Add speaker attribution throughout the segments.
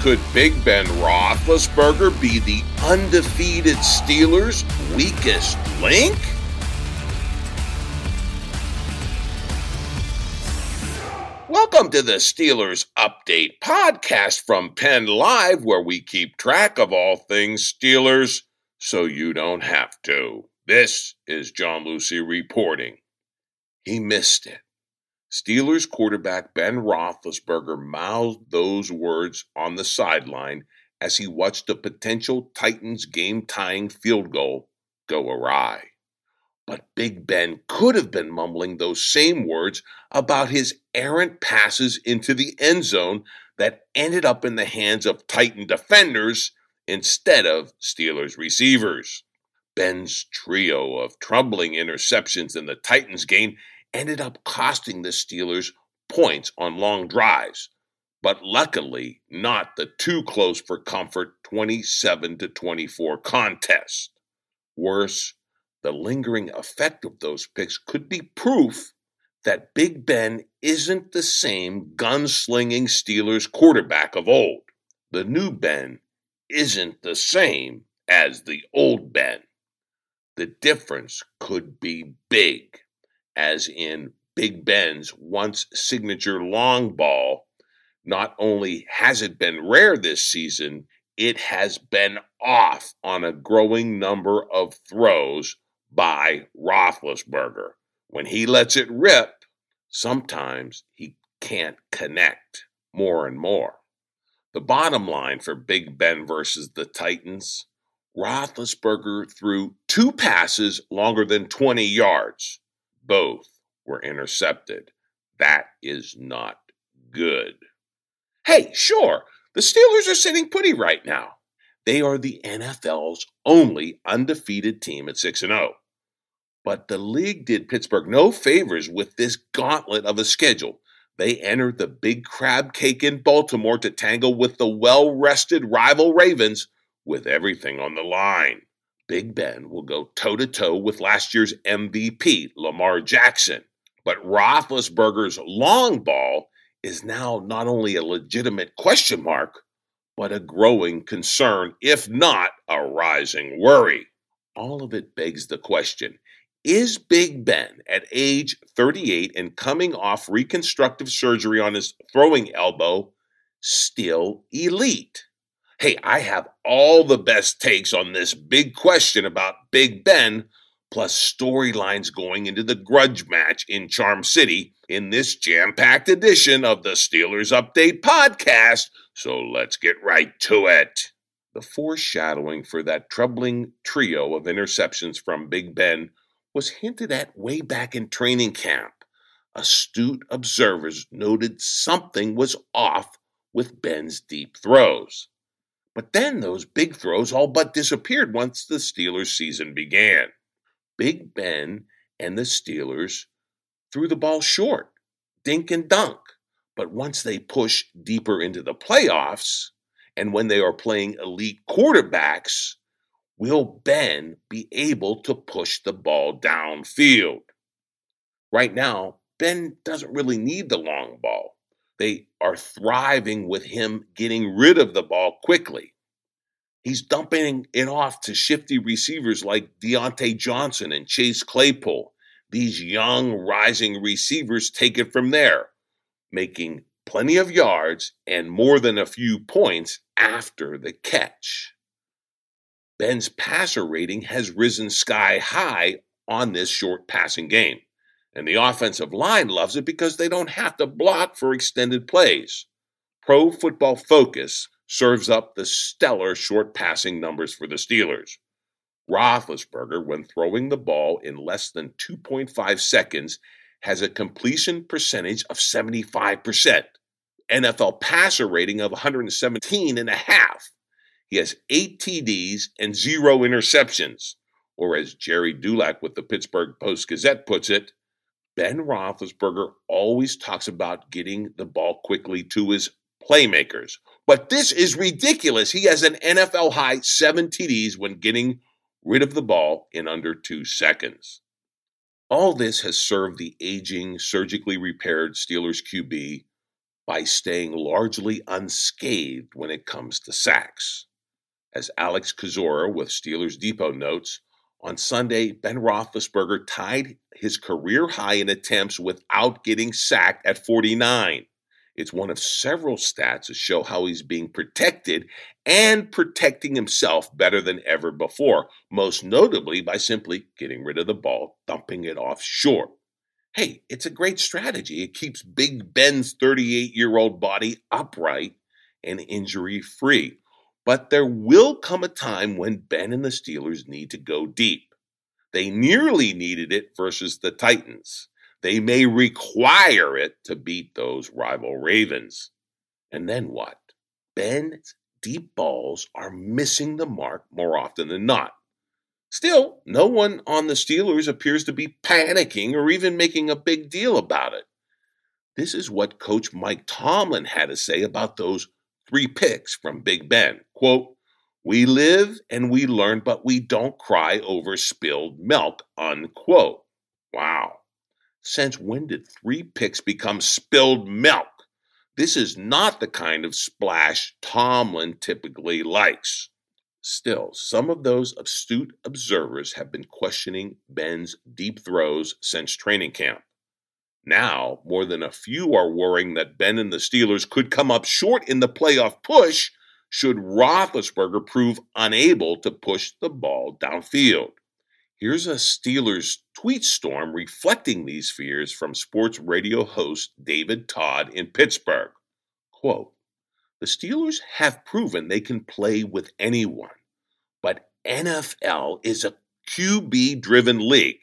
Speaker 1: Could Big Ben Roethlisberger be the undefeated Steelers' weakest link? Welcome to the Steelers Update podcast from Penn Live, where we keep track of all things Steelers so you don't have to. This is John Lucy reporting. He missed it. Steelers quarterback Ben Roethlisberger mouthed those words on the sideline as he watched a potential Titans game tying field goal go awry. But Big Ben could have been mumbling those same words about his errant passes into the end zone that ended up in the hands of Titan defenders instead of Steelers receivers. Ben's trio of troubling interceptions in the Titans game ended up costing the Steelers points on long drives, but luckily not the too close for comfort 27 to 24 contest. Worse, the lingering effect of those picks could be proof that Big Ben isn't the same gunslinging Steelers quarterback of old. The new Ben isn't the same as the old Ben. The difference could be big, as in Big Ben's once signature long ball. Not only has it been rare this season, it has been off on a growing number of throws by Roethlisberger. When he lets it rip, sometimes he can't connect more and more. The bottom line for Big Ben versus the Titans Roethlisberger threw two passes longer than 20 yards. Both were intercepted. That is not good. Hey, sure, the Steelers are sitting pretty right now. They are the NFL's only undefeated team at 6 0. But the league did Pittsburgh no favors with this gauntlet of a schedule. They entered the big crab cake in Baltimore to tangle with the well rested rival Ravens with everything on the line. Big Ben will go toe to toe with last year's MVP, Lamar Jackson. But Roethlisberger's long ball is now not only a legitimate question mark, but a growing concern, if not a rising worry. All of it begs the question is Big Ben at age 38 and coming off reconstructive surgery on his throwing elbow still elite? Hey, I have all the best takes on this big question about Big Ben, plus storylines going into the grudge match in Charm City in this jam packed edition of the Steelers Update podcast. So let's get right to it. The foreshadowing for that troubling trio of interceptions from Big Ben was hinted at way back in training camp. Astute observers noted something was off with Ben's deep throws. But then those big throws all but disappeared once the Steelers' season began. Big Ben and the Steelers threw the ball short, dink and dunk. But once they push deeper into the playoffs, and when they are playing elite quarterbacks, will Ben be able to push the ball downfield? Right now, Ben doesn't really need the long ball. They are thriving with him getting rid of the ball quickly. He's dumping it off to shifty receivers like Diontae Johnson and Chase Claypool. These young, rising receivers take it from there, making plenty of yards and more than a few points after the catch. Ben's passer rating has risen sky high on this short passing game. And the offensive line loves it because they don't have to block for extended plays. Pro Football Focus serves up the stellar short passing numbers for the Steelers. Roethlisberger, when throwing the ball in less than 2.5 seconds, has a completion percentage of 75%, NFL passer rating of 117 and a half. He has eight TDs and zero interceptions. Or as Gerry Dulac with the Pittsburgh Post Gazette puts it, Ben Roethlisberger always talks about getting the ball quickly to his playmakers. But this is ridiculous. He has an NFL high seven TDs when getting rid of the ball in under two seconds. All this has served the aging, surgically repaired Steelers QB by staying largely unscathed when it comes to sacks. As Alex Kozora with Steelers Depot notes, on Sunday, Ben Roethlisberger tied his career high in attempts without getting sacked at 49. It's one of several stats to show how he's being protected and protecting himself better than ever before, most notably by simply getting rid of the ball, dumping it off short. Hey, it's a great strategy. It keeps Big Ben's 38 year old body upright and injury free. But there will come a time when Ben and the Steelers need to go deep. They nearly needed it versus the Titans. They may require it to beat those rival Ravens. And then what? Ben's deep balls are missing the mark more often than not. Still, no one on the Steelers appears to be panicking or even making a big deal about it. This is what Coach Mike Tomlin had to say about those three picks from Big Ben. Quote, we live and we learn, but we don't cry over spilled milk, unquote. Wow. Since when did three picks become spilled milk? This is not the kind of splash Tomlin typically likes. Still, some of those astute observers have been questioning Ben's deep throws since training camp. Now, more than a few are worrying that Ben and the Steelers could come up short in the playoff push should Roethlisberger prove unable to push the ball downfield. Here's a Steelers tweet storm reflecting these fears from sports radio host David Todd in Pittsburgh. Quote, the Steelers have proven they can play with anyone, but NFL is a QB driven league.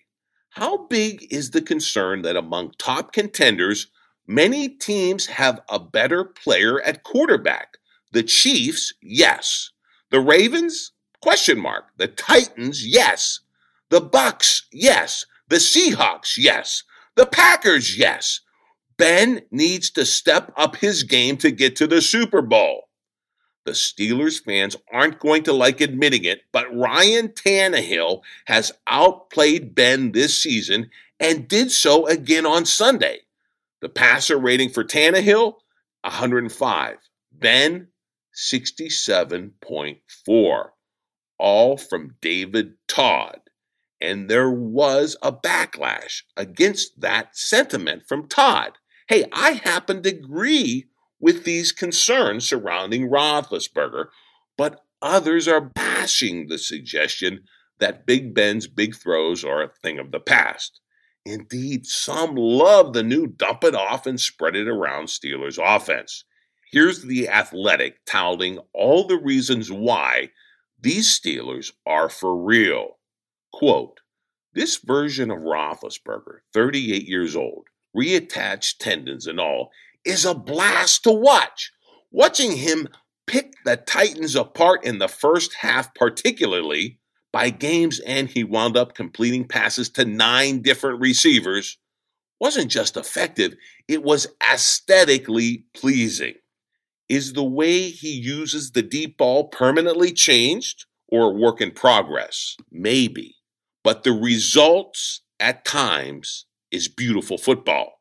Speaker 1: How big is the concern that among top contenders, many teams have a better player at quarterback? The Chiefs, yes. The Ravens, question mark. The Titans, yes. The Bucs, yes. The Seahawks, yes. The Packers, yes. Ben needs to step up his game to get to the Super Bowl. The Steelers fans aren't going to like admitting it, but Ryan Tannehill has outplayed Ben this season and did so again on Sunday. The passer rating for Tannehill, 105. Ben, 67.4. All from David Todd. And there was a backlash against that sentiment from Todd. Hey, I happen to agree with these concerns surrounding Roethlisberger, but others are bashing the suggestion that Big Ben's big throws are a thing of the past. Indeed, some love the new dump it off and spread it around Steelers offense. Here's the athletic touting all the reasons why these Steelers are for real. Quote, this version of Roethlisberger, 38 years old, reattached tendons and all, is a blast to watch. Watching him pick the Titans apart in the first half, particularly by games, and he wound up completing passes to nine different receivers, wasn't just effective, it was aesthetically pleasing. Is the way he uses the deep ball permanently changed or a work in progress? Maybe. But the results at times is beautiful football.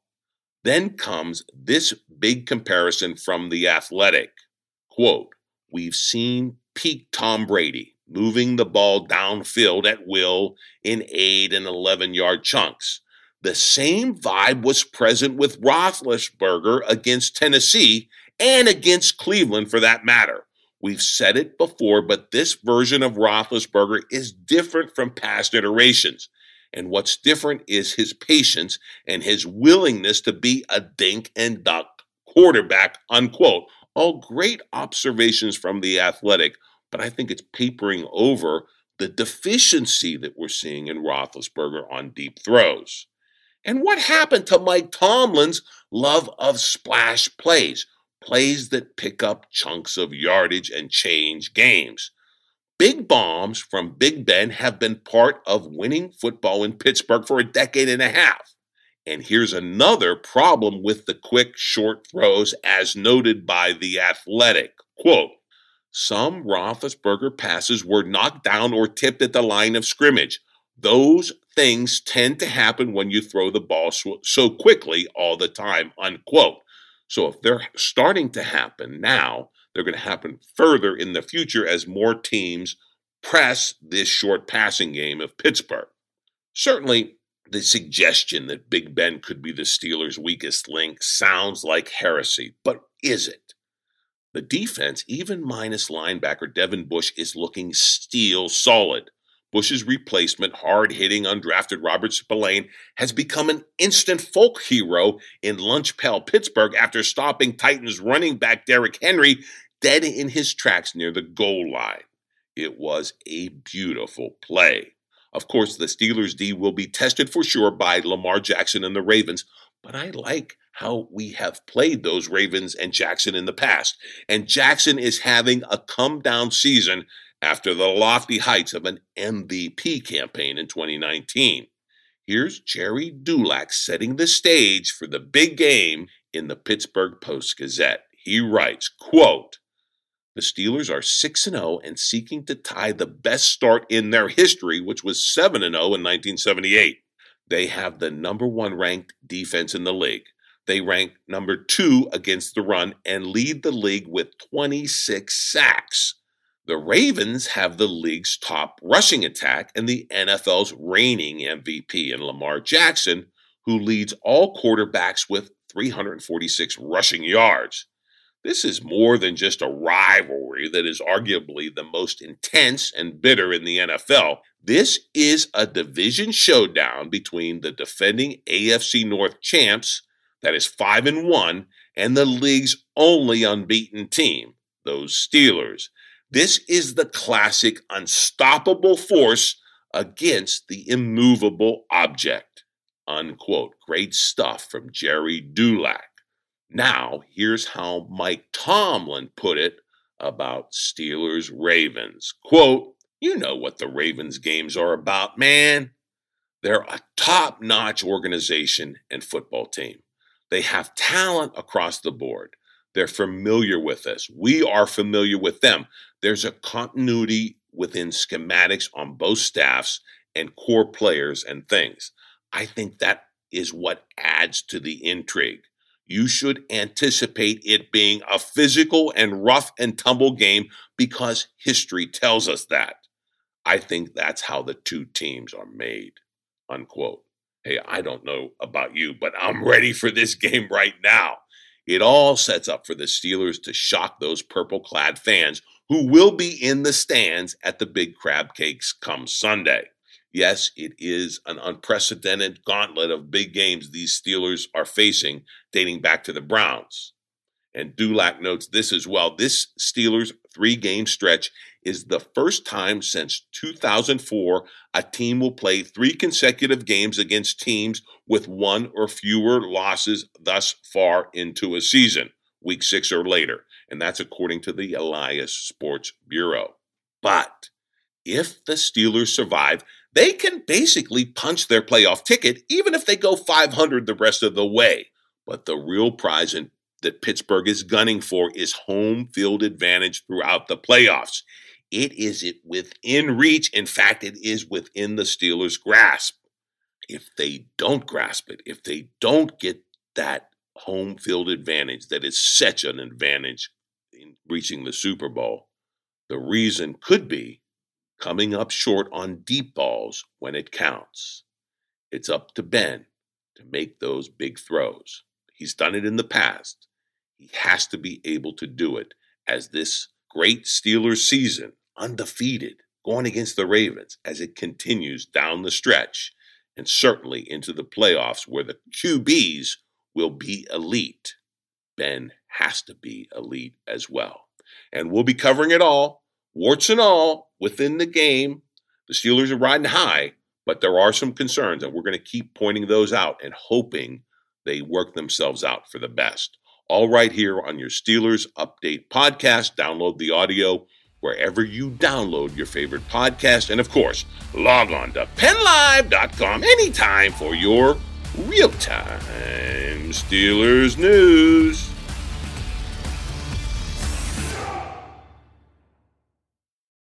Speaker 1: Then comes this big comparison from the athletic. Quote, we've seen peak Tom Brady moving the ball downfield at will in 8 and 11 yard chunks. The same vibe was present with Roethlisberger against Tennessee and against Cleveland for that matter. We've said it before, but this version of Roethlisberger is different from past iterations. And what's different is his patience and his willingness to be a dink and dunk quarterback, unquote. All great observations from the athletic, but I think it's papering over the deficiency that we're seeing in Roethlisberger on deep throws. And what happened to Mike Tomlin's love of splash plays? Plays that pick up chunks of yardage and change games. Big bombs from Big Ben have been part of winning football in Pittsburgh for a decade and a half. And here's another problem with the quick, short throws, as noted by The Athletic. Quote, some Roethlisberger passes were knocked down or tipped at the line of scrimmage. Those things tend to happen when you throw the ball so, so quickly all the time, unquote. So if they're starting to happen now, they're going to happen further in the future as more teams press this short passing game of Pittsburgh. Certainly, the suggestion that Big Ben could be the Steelers' weakest link sounds like heresy, but is it? The defense, even minus linebacker Devin Bush, is looking steel solid. Bush's replacement, hard hitting, undrafted Robert Spillane, has become an instant folk hero in Lunch Pail, Pittsburgh after stopping Titans running back Derrick Henry dead in his tracks near the goal line. It was a beautiful play. Of course, the Steelers' D will be tested for sure by Lamar Jackson and the Ravens, but I like how we have played those Ravens and Jackson in the past. And Jackson is having a come down season after the lofty heights of an MVP campaign in 2019. Here's Gerry Dulac setting the stage for the big game in the Pittsburgh Post Gazette. He writes, quote, the Steelers are 6 0 and seeking to tie the best start in their history, which was 7 0 in 1978. They have the number one ranked defense in the league. They rank number two against the run and lead the league with 26 sacks. The Ravens have the league's top rushing attack and the NFL's reigning MVP in Lamar Jackson, who leads all quarterbacks with 346 rushing yards. This is more than just a rivalry that is arguably the most intense and bitter in the NFL. This is a division showdown between the defending AFC North champs, that is 5 and 1, and the league's only unbeaten team, those Steelers. This is the classic unstoppable force against the immovable object. Unquote. Great stuff from Gerry Dulac. Now, here's how Mike Tomlin put it about Steelers Ravens. Quote, You know what the Ravens games are about, man. They're a top notch organization and football team. They have talent across the board. They're familiar with us. We are familiar with them. There's a continuity within schematics on both staffs and core players and things. I think that is what adds to the intrigue you should anticipate it being a physical and rough and tumble game because history tells us that. I think that's how the two teams are made. Unquote. Hey, I don't know about you, but I'm ready for this game right now. It all sets up for the Steelers to shock those purple clad fans who will be in the stands at the Big Crab Cakes come Sunday. Yes, it is an unprecedented gauntlet of big games these Steelers are facing dating back to the Browns. And Dulac notes this as well. This Steelers three game stretch is the first time since 2004 a team will play three consecutive games against teams with one or fewer losses thus far into a season, week six or later. And that's according to the Elias Sports Bureau. But if the Steelers survive, they can basically punch their playoff ticket even if they go 500 the rest of the way. But the real prize in, that Pittsburgh is gunning for is home field advantage throughout the playoffs. It is it within reach. In fact, it is within the Steelers' grasp. If they don't grasp it, if they don't get that home field advantage that is such an advantage in reaching the Super Bowl, the reason could be coming up short on deep balls when it counts. It's up to Ben to make those big throws. He's done it in the past. He has to be able to do it as this great Steelers season, undefeated, going against the Ravens as it continues down the stretch and certainly into the playoffs where the QBs will be elite. Ben has to be elite as well. And we'll be covering it all, warts and all, within the game. The Steelers are riding high, but there are some concerns, and we're going to keep pointing those out and hoping they work themselves out for the best. All right, here on your Steelers Update podcast. Download the audio wherever you download your favorite podcast. And of course, log on to pennlive.com anytime for your real time Steelers news.